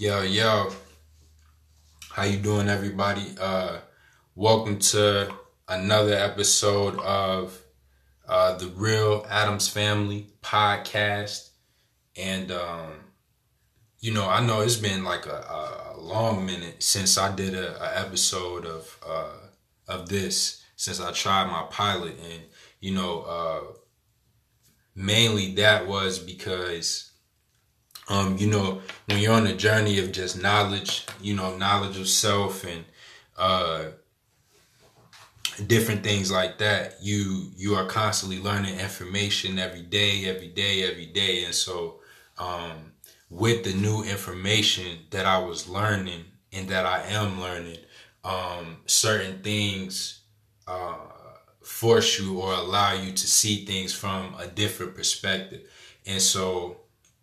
Yo, yo. How you doing everybody? Uh welcome to another episode of uh the Real Adams Family podcast. And um you know, I know it's been like a, a long minute since I did a, a episode of uh of this since I tried my pilot and you know uh mainly that was because um, you know, when you're on a journey of just knowledge, you know, knowledge of self and uh, different things like that, you you are constantly learning information every day, every day, every day, and so um, with the new information that I was learning and that I am learning, um, certain things uh, force you or allow you to see things from a different perspective, and so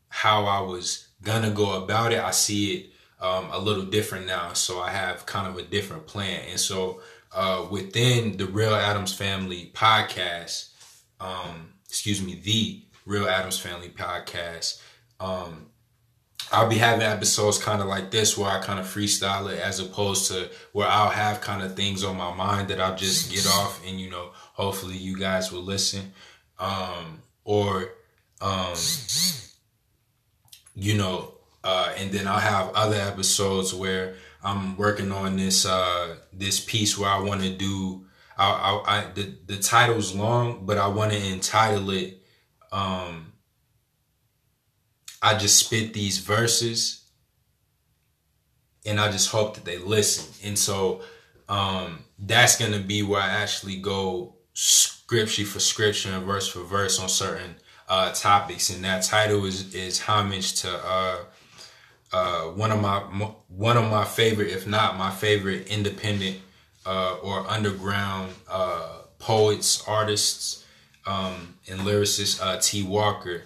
how I was gonna go about it, I see it um, a little different now. So I have kind of a different plan. And so uh, within the Real Adams Family podcast, um, excuse me, the Real Adams Family podcast, um, I'll be having episodes kind of like this where I kind of freestyle it as opposed to where I'll have kind of things on my mind that I'll just get off and, you know, hopefully you guys will listen. Um, or, um, you know, uh, and then I'll have other episodes where I'm working on this uh, this piece where I want to do. I, I, I, the the title's long, but I want to entitle it. Um, I just spit these verses, and I just hope that they listen. And so um, that's gonna be where I actually go scripture for scripture and verse for verse on certain uh, topics, and that title is is homage to uh, uh, one of my one of my favorite, if not my favorite, independent uh, or underground uh, poets, artists, um, and lyricists, uh, T. Walker,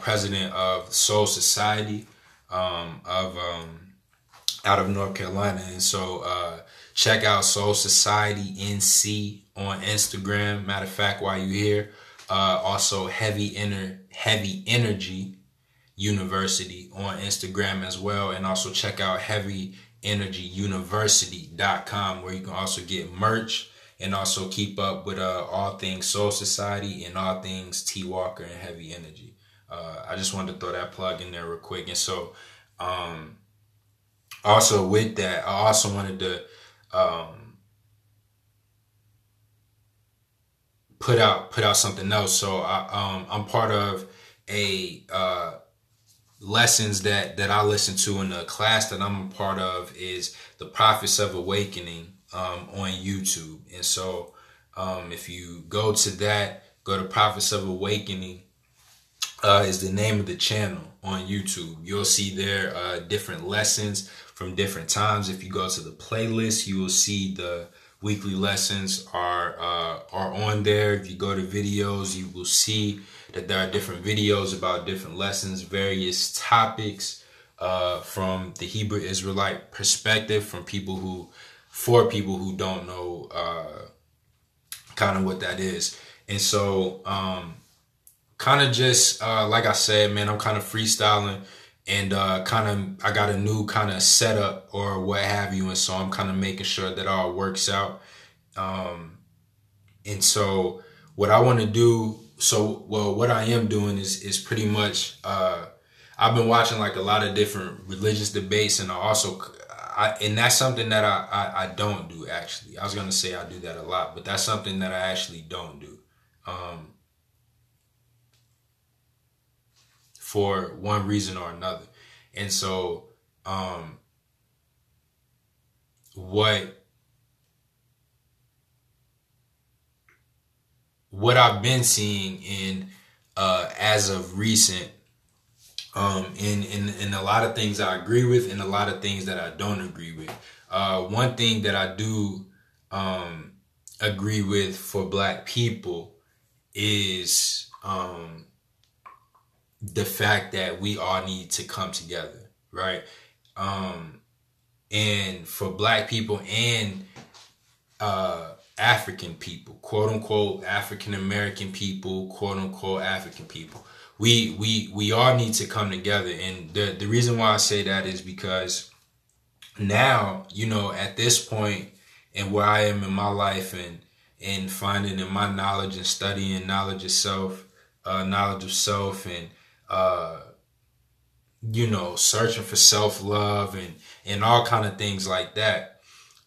president of Soul Society um, of um, out of North Carolina, and so check out Soul Society NC on Instagram. Matter of fact, while you're here. Uh, also, heavy inner heavy energy university on Instagram as well, and also check out heavyenergyuniversity.com where you can also get merch and also keep up with uh, all things Soul Society and all things T Walker and Heavy Energy. Uh, I just wanted to throw that plug in there real quick, and so um, also with that, I also wanted to. Um, put out put out something else. So I, um, I'm part of a uh, lessons that that I listen to in the class that I'm a part of is the Prophets of Awakening um, on YouTube. And so um, if you go to that, go to Prophets of Awakening uh, is the name of the channel on YouTube. You'll see there uh, different lessons from different times. If you go to the playlist, you will see the weekly lessons are uh, are on there. If you go to videos, you will see that there are different videos about different lessons, various topics uh, from the Hebrew Israelite perspective, from people who, for people who don't know uh, kind of what that is. And so, um, kind of just uh, like I said, man, I'm kind of freestyling and uh, kind of I got a new kind of setup or what have you, and so I'm kind of making sure that all works out. Um, and so what I want to do, so well, what I am doing is is pretty much uh, I've been watching like a lot of different religious debates, and I also I, and that's something that I, I, I don't do actually. I was gonna say I do that a lot, but that's something that I actually don't do. Um, for one reason or another. And so, um, what what I've been seeing in uh, as of recent, um, in, in in a lot of things I agree with, and a lot of things that I don't agree with. Uh, one thing that I do um, agree with for Black people is um, the fact that we all need to come together, right? Um, and for black people and uh, African people, quote unquote African American people, quote unquote African people, we we we all need to come together and the the reason why I say that is because now you know at this point and where I am in my life and and finding in my knowledge and studying knowledge of self uh, knowledge of self and uh, you know searching for self love and and all kind of things like that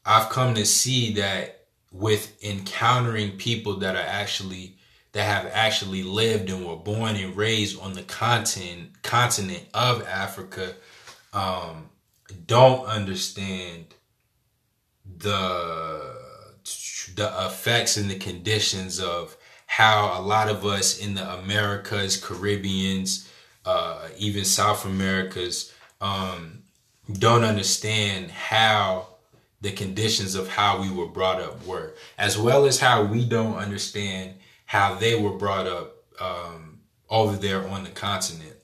I've come to see that with encountering people that are actually that have actually lived and were born and raised on the continent continent of Africa um, don't understand the the effects and the conditions of how a lot of us in the Americas, Caribbeans, uh, even South Americas, um, don't understand how the conditions of how we were brought up were, as well as how we don't understand how they were brought up um, over there on the continent.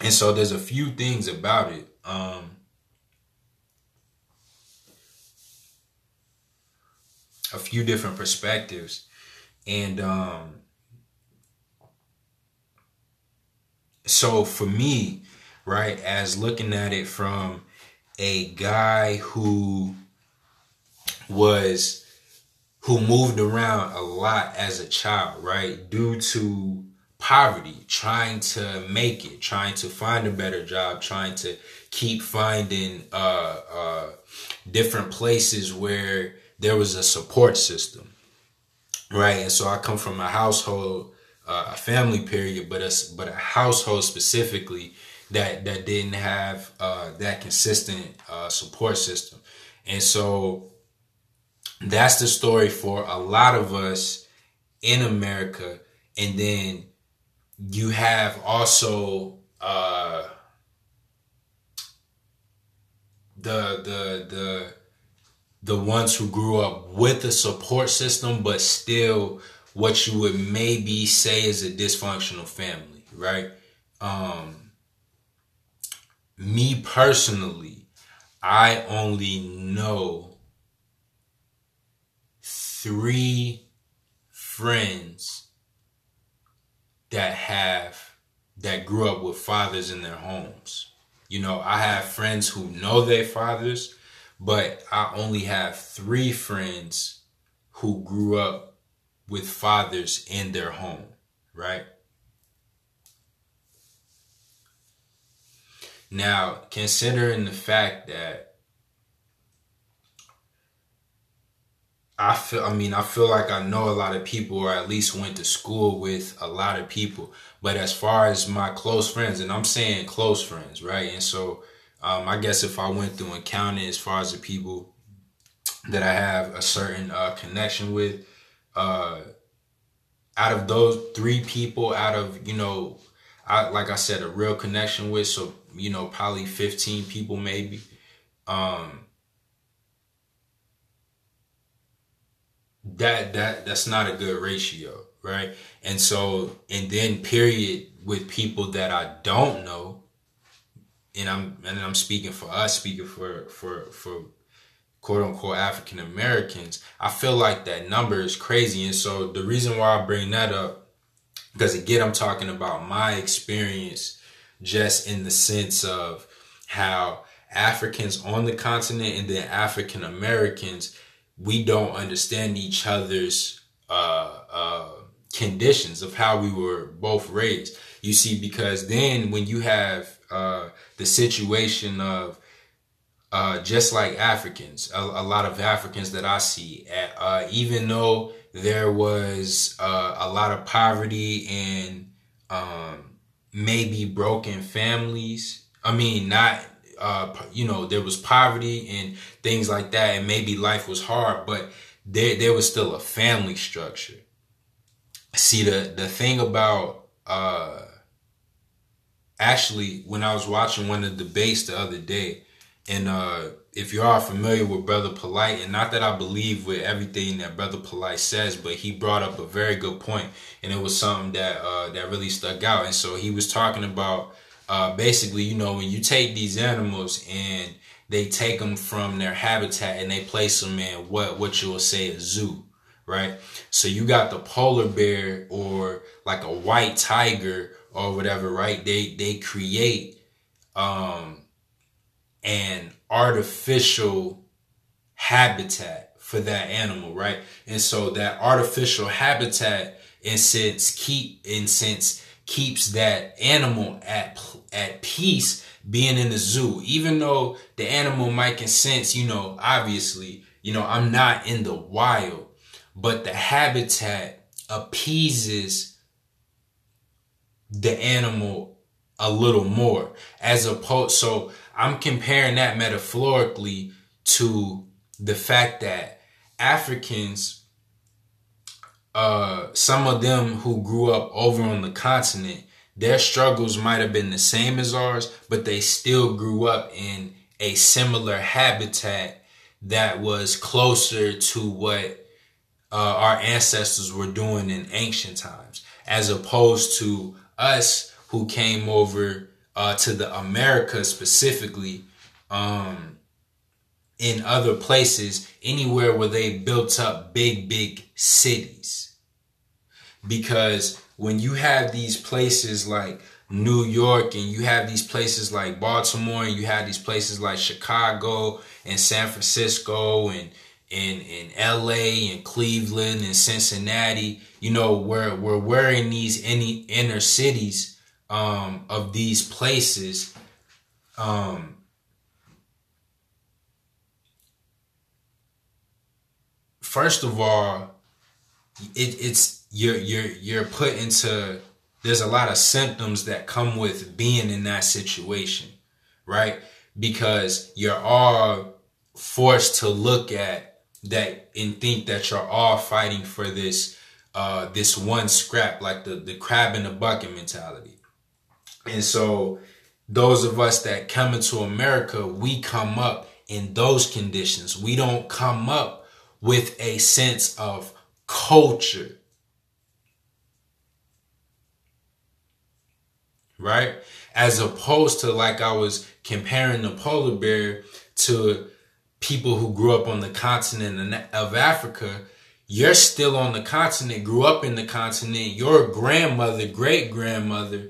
And so there's a few things about it. Um, a few different perspectives. And um, so for me, right, as looking at it from a guy who was who moved around a lot as a child, right? Due to poverty, trying to make it, trying to find a better job, trying to keep finding uh, uh, different places where there was a support system, right? And so I come from a household, uh, a family period, but a, but a household specifically that that didn't have uh, that consistent uh, support system, and so that's the story for a lot of us in America. And then you have also uh, the the the the ones who grew up with a support system, but still what you would maybe say is a dysfunctional family, right? Um, me personally, I only know three friends that have that grew up with fathers in their homes. You know, I have friends who know their fathers, but I only have three friends who grew up with fathers in their home, right? Now, considering the fact that I feel I mean I feel like I know a lot of people or at least went to school with a lot of people but as far as my close friends and I'm saying close friends right and so um, I guess if I went through and counted as far as the people that I have a certain uh, connection with uh, out of those three people out of you know I like I said a real connection with so you know probably 15 people maybe um that that that's not a good ratio, right? And so and then period with people that I don't know, and I'm and I'm speaking for us, speaking for for for quote unquote African Americans, I feel like that number is crazy. And so the reason why I bring that up, because again, I'm talking about my experience just in the sense of how Africans on the continent and then African Americans we don't understand each other's uh, uh, conditions of how we were both raised. You see, because then when you have uh, the situation of uh, just like Africans, a, a, lot of Africans that I see, uh, even though there was uh, a lot of poverty and um, maybe broken families. I mean, not uh, you know, there was poverty and things like that, and maybe life was hard, but there there was still a family structure. See the the thing about uh, actually when I was watching one of the debates the other day, and uh, if you are familiar with Brother Polight, and not that I believe with everything that Brother Polight says, but he brought up a very good point, and it was something that uh, that really stuck out. And so he was talking about uh, basically, you know, when you take these animals and they take them from their habitat and they place them in what what you will say a zoo, right? So you got the polar bear or like a white tiger or whatever, right? They they create um an artificial habitat for that animal, right? And so that artificial habitat in sense keep in sense keeps that animal at at peace being in the zoo even though the animal might sense you know obviously you know i'm not in the wild but the habitat appeases the animal a little more as opposed so i'm comparing that metaphorically to the fact that africans uh some of them who grew up over on the continent their struggles might have been the same as ours but they still grew up in a similar habitat that was closer to what uh, our ancestors were doing in ancient times, as opposed to us who came over uh, to the Americas specifically um, in other places, anywhere where they built up big, big cities. Because when you have these places like New York and you have these places like Baltimore and you have these places like Chicago and San Francisco and in in LA and Cleveland and Cincinnati, you know, we're we're wearing these any inner cities um, of these places. Um, first of all, it, it's you're you're you're put into there's a lot of symptoms that come with being in that situation, right? Because you're all forced to look at that and think that you're all fighting for this uh this one scrap like the the crab in the bucket mentality and so those of us that come into america we come up in those conditions. We don't come up with a sense of culture. Right? As opposed to like i was comparing the polar bear to people who grew up on the continent of Africa, you're still on the continent, grew up in the continent. Your grandmother, great grandmother,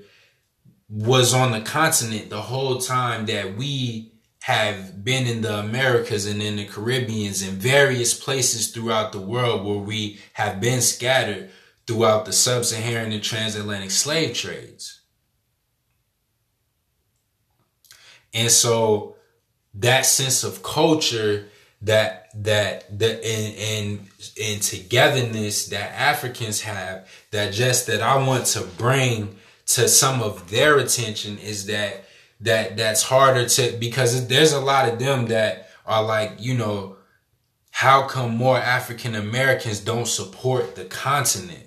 was on the continent the whole time that we have been in the Americas and in the Caribbeans and various places throughout the world where we have been scattered throughout the sub-Saharan and transatlantic slave trades. And so that sense of culture that that that and and and togetherness that Africans have that just that I want to bring to some of their attention is that that that's harder to because there's a lot of them that are like you know how come more African Americans don't support the continent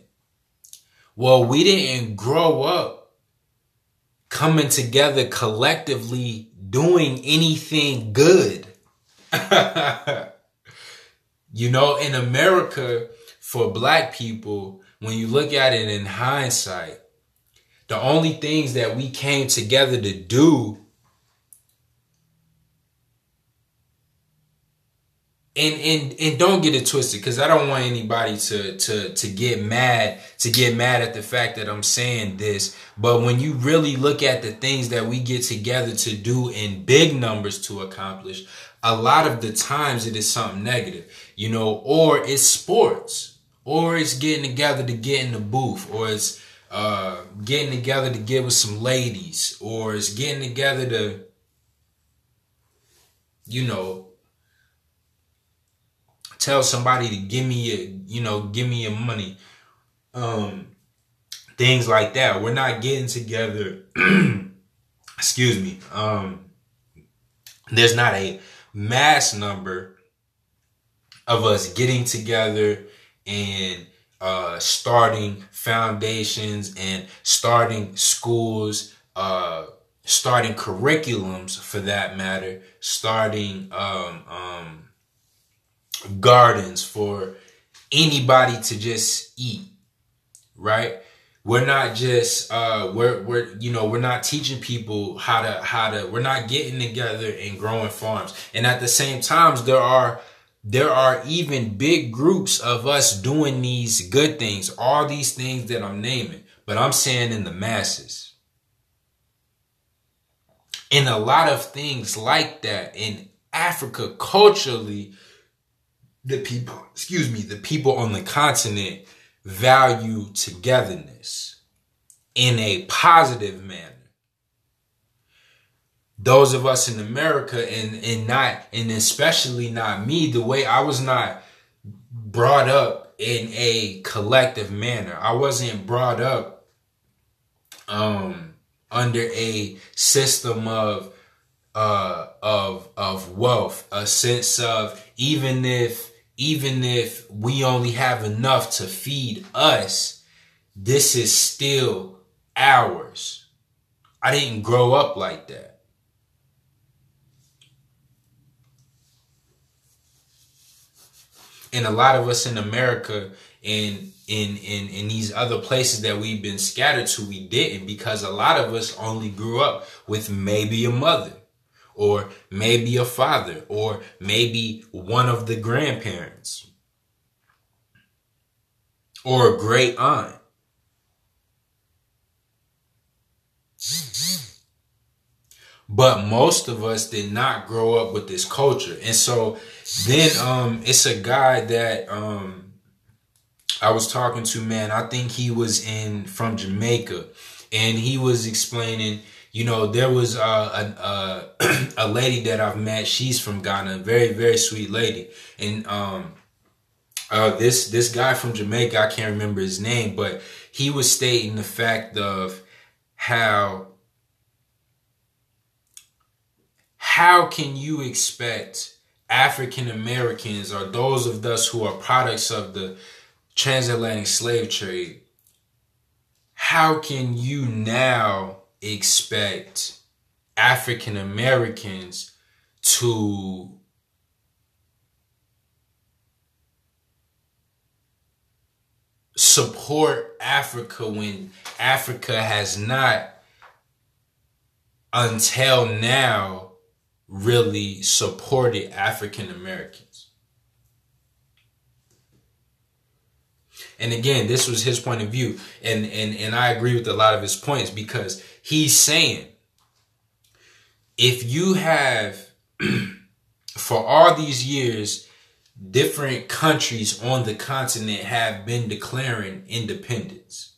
well we didn't grow up coming together collectively doing anything good. you know, in America, for black people, when you look at it in hindsight, the only things that we came together to do and and and don't get it twisted because I don't want anybody to to to get mad to get mad at the fact that I'm saying this. But when you really look at the things that we get together to do in big numbers to accomplish, a lot of the times it is something negative, you know, or it's sports, or it's getting together to get in the booth, or it's uh, getting together to get with some ladies, or it's getting together to, you know, tell somebody to give me a, you know, give me your money. Um, things like that. We're not getting together. excuse me. Um, there's not a mass number of us getting together and uh, starting foundations and starting schools, uh, starting curriculums for that matter, starting um, um, gardens for anybody to just eat, right? We're not just uh we're we're you know, we're not teaching people how to how to we're not getting together and growing farms. And at the same times there are there are even big groups of us doing these good things, all these things that I'm naming, but I'm saying in the masses. And a lot of things like that in Africa culturally, the people, excuse me, the people on the continent value togetherness in a positive manner. Those of us in America and, and not, and especially not me, the way I was not brought up in a collective manner. I wasn't brought up um, under a system of uh, of of wealth, a sense of even if even if we only have enough to feed us, this is still ours. I didn't grow up like that. And a lot of us in America and in in in these other places that we've been scattered to, we didn't because a lot of us only grew up with maybe a mother or maybe a father or maybe one of the grandparents or a great aunt. But most of us did not grow up with this culture. And so then um it's a guy that um I was talking to, man. I think he was in from Jamaica and he was explaining you know, there was uh, a, a, a lady that I've met. She's from Ghana, very very sweet lady, and um, uh, this this guy from Jamaica, I can't remember his name, but he was stating the fact of how how can you expect African Americans or those of us who are products of the transatlantic slave trade, how can you now expect African Americans to support Africa when Africa has not until now really supported African Americans. And again, this was his point of view. And, and, and I agree with a lot of his points because he's saying if you have, for all these years, different countries on the continent have been declaring independence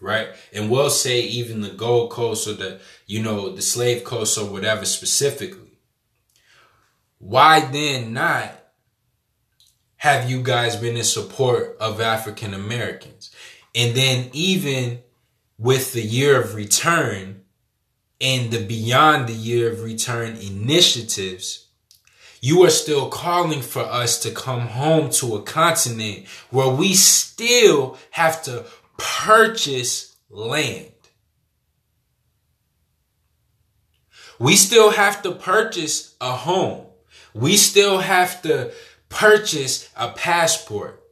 right? And we'll say even the Gold Coast or the, you know, the slave coast or whatever specifically. Why then not have you guys been in support of African Americans? And then even with the year of return and the beyond the year of return initiatives, you are still calling for us to come home to a continent where we still have to purchase land. We still have to purchase a home. We still have to purchase a passport.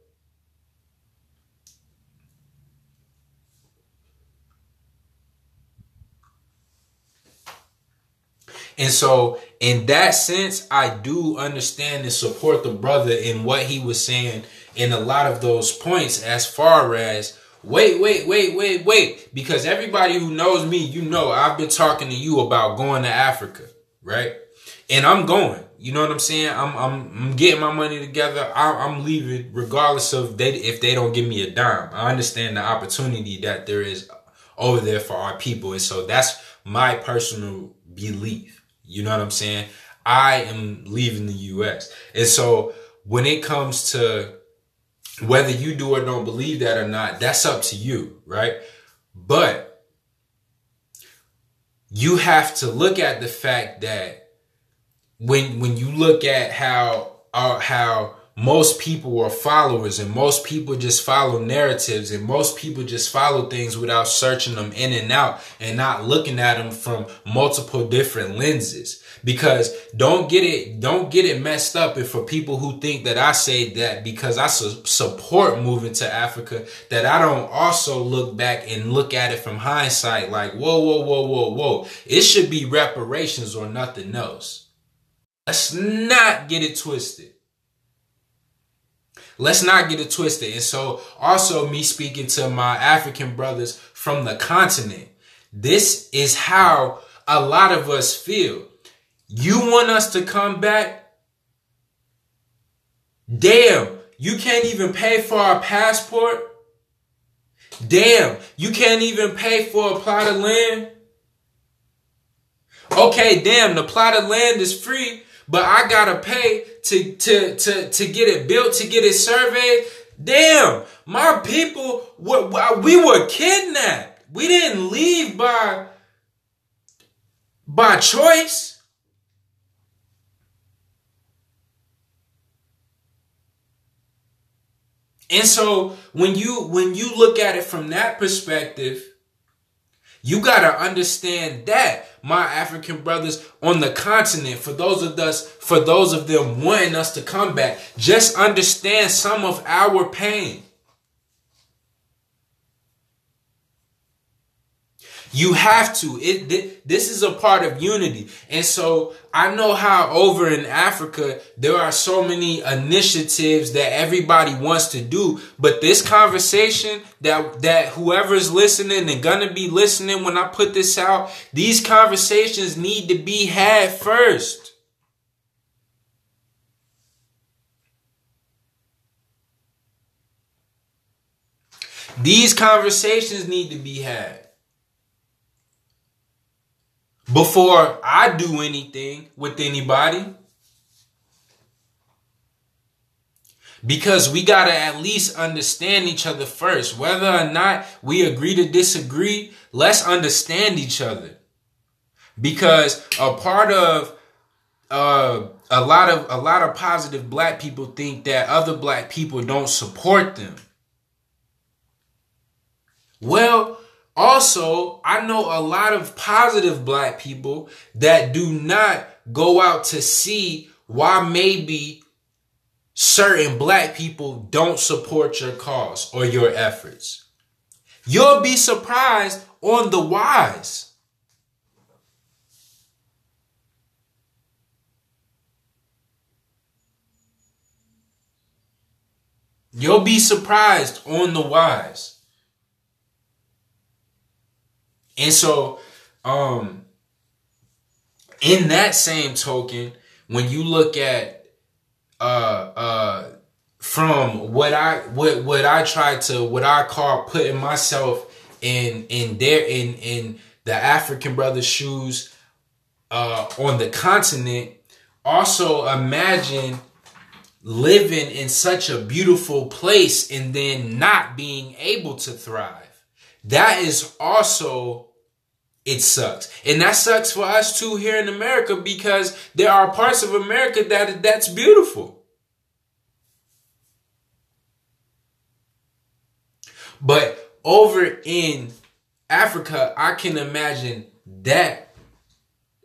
And so, in that sense, I do understand and support the brother in what he was saying in a lot of those points as far as Wait, wait, wait, wait, wait. Because everybody who knows me, you know I've been talking to you about going to Africa, right? And I'm going. You know what I'm saying? I'm I'm, I'm getting my money together. I, am leaving regardless of they if they don't give me a dime. I understand the opportunity that there is over there for our people, and so that's my personal belief. You know what I'm saying? I am leaving the U.S. And so when it comes to whether you do or don't believe that or not, that's up to you, right? But you have to look at the fact that when when you look at how uh, how most people are followers and most people just follow narratives and most people just follow things without searching them in and out and not looking at them from multiple different lenses. Because don't get it don't get it messed up if for people who think that I say that because I su- support moving to Africa that I don't also look back and look at it from hindsight like whoa whoa whoa whoa whoa. It should be reparations or nothing else. Let's not get it twisted Let's not get it twisted. And so also me speaking to my African brothers from the continent. This is how a lot of us feel. You want us to come back? Damn, you can't even pay for our passport? Damn, you can't even pay for a plot of land? Okay, damn, the plot of land is free, but I gotta pay to, to, to, to get it built, to get it surveyed. Damn, my people, we were kidnapped. We didn't leave by, by choice. And so when you when you look at it from that perspective, you got to understand that my African brothers on the continent, for those of us, for those of them wanting us to come back, just understand some of our pain. You have to. It this is a part of unity. And so I know how over in Africa there are so many initiatives that everybody wants to do, but this conversation that that whoever's listening and gonna be listening when I put this out, these conversations need to be had first. These conversations need to be had before I do anything with anybody. Because we got to at least understand each other first. Whether or not we agree to disagree, let's understand each other. Because a part of uh, a lot of a lot of positive black people think that other black people don't support them. Well, also, I know a lot of positive black people that do not go out to see why maybe certain black people don't support your cause or your efforts. You'll be surprised on the whys. You'll be surprised on the whys. And so, um, in that same token, when you look at uh uh from what I what what I try to what I call putting myself in in their in in the African brothers' shoes uh on the continent, also imagine living in such a beautiful place and then not being able to thrive. That is also it sucks. And that sucks for us too here in America because there are parts of America that that's beautiful. But over in Africa, I can imagine that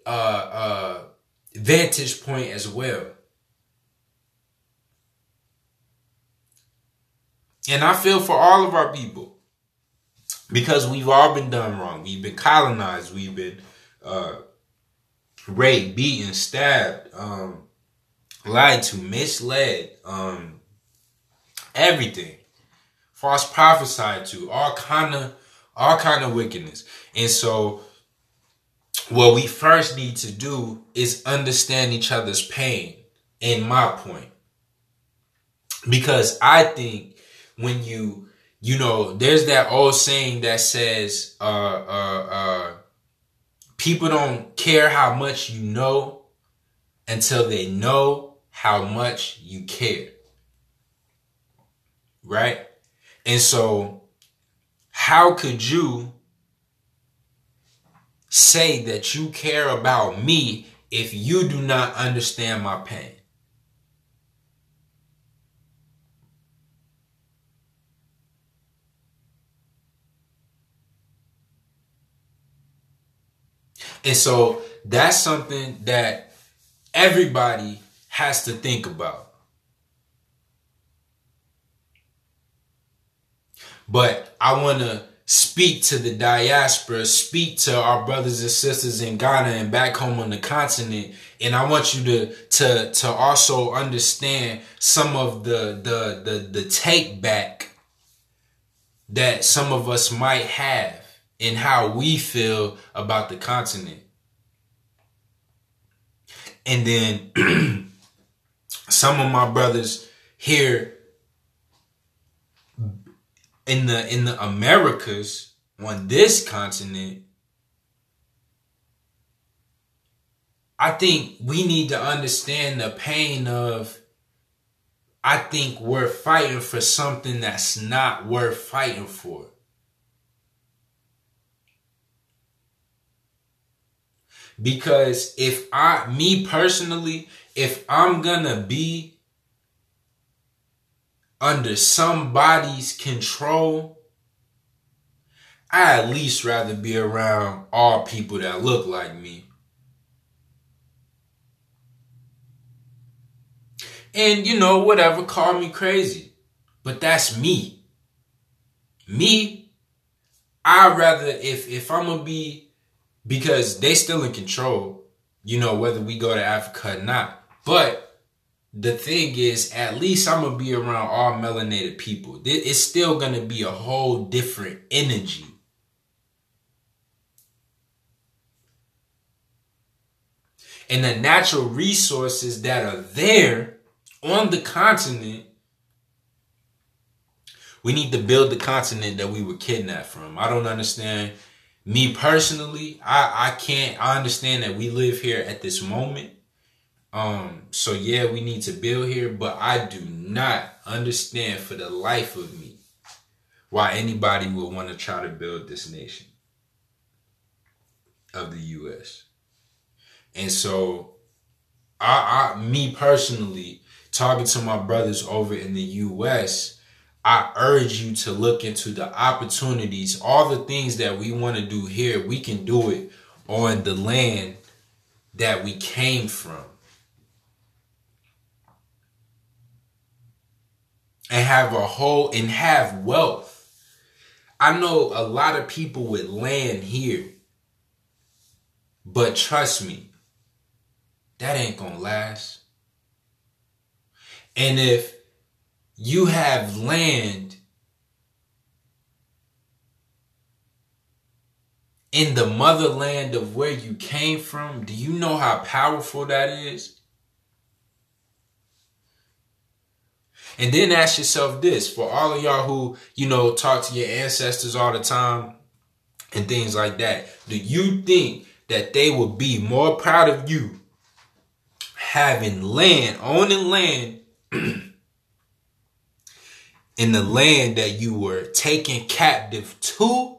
uh, uh, vantage point as well. And I feel for all of our people because we've all been done wrong. We've been colonized. We've been uh, raped, beaten, stabbed, um, lied to, misled, um, everything, false prophesied to, all kind of all kind of wickedness. And so, what we first need to do is understand each other's pain. In my point, because I think when you you know, there's that old saying that says, uh, uh, uh, people don't care how much you know until they know how much you care. Right? And so, how could you say that you care about me if you do not understand my pain? And so that's something that everybody has to think about. But I want to speak to the diaspora, speak to our brothers and sisters in Ghana and back home on the continent. And I want you to to to also understand some of the the the, the take back that some of us might have and how we feel about the continent. And then some of my brothers here in the in the Americas on this continent I think we need to understand the pain of I think we're fighting for something that's not worth fighting for. Because if I, me personally, if I'm gonna be under somebody's control, I at least rather be around all people that look like me. And you know, whatever, call me crazy. But that's me. Me, I'd rather if if I'm gonna be because they still in control, you know, whether we go to Africa or not. But the thing is, at least I'm gonna be around all melanated people. It's still gonna be a whole different energy. And the natural resources that are there on the continent, we need to build the continent that we were kidnapped from. I don't understand. Me personally, I, I can't, I understand that we live here at this moment. Um, so yeah, we need to build here, but I do not understand for the life of me why anybody would want to try to build this nation of the US. And so I, I me personally, talking to my brothers over in the US, I urge you to look into the opportunities, all the things that we want to do here, we can do it on the land that we came from. And have a whole and have wealth. I know a lot of people with land here. But trust me, that ain't gonna last. And if you have land in the motherland of where you came from, do you know how powerful that is? And then ask yourself this for all of y'all who, you know, talk to your ancestors all the time and things like that. Do you think that they would be more proud of you having land, owning land in the land that you were taken captive to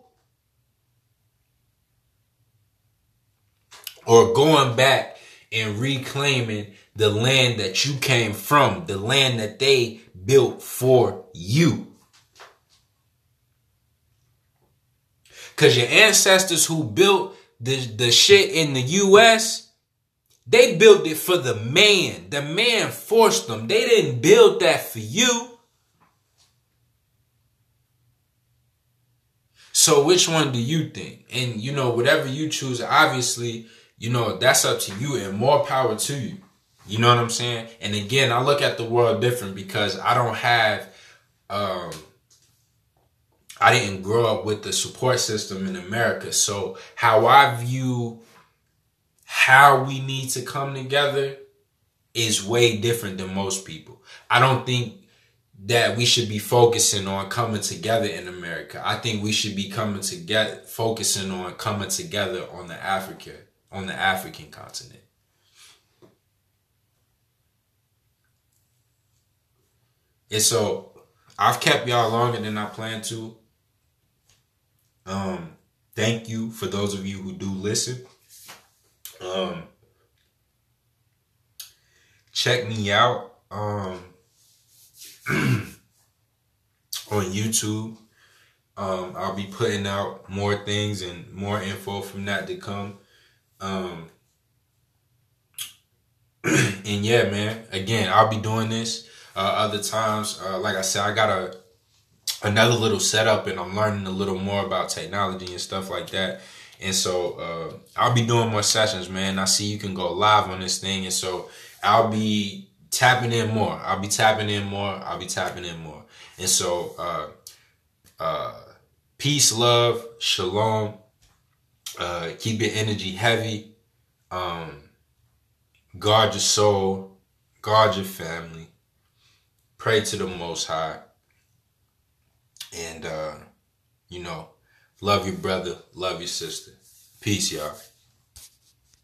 or going back and reclaiming the land that you came from, the land that they built for you. Cause your ancestors who built the, the shit in the US, they built it for the man. The man forced them. They didn't build that for you. So which one do you think? And you know, whatever you choose, obviously, you know, that's up to you and more power to you. You know what I'm saying? And again, I look at the world different because I don't have um I didn't grow up with the support system in America. So how I view how we need to come together is way different than most people. I don't think that we should be focusing on coming together in America. I think we should be coming together, focusing on coming together on the Africa, on the African continent. And so I've kept y'all longer than I planned to. Um, thank you for those of you who do listen. Um, check me out um, on YouTube. Um, I'll be putting out more things and more info from that to come. Um, and yeah, man, again, I'll be doing this uh, other times. Uh, like I said, I got a another little setup and I'm learning a little more about technology and stuff like that. And so uh, I'll be doing more sessions, man. I see you can go live on this thing. And so I'll be tapping in more. I'll be tapping in more. I'll be tapping in more. And so uh, uh, peace, love, shalom. Uh, keep your energy heavy. Um, guard your soul, guard your family, pray to the Most High, and uh, you know, love your brother, love your sister. Peace, y'all.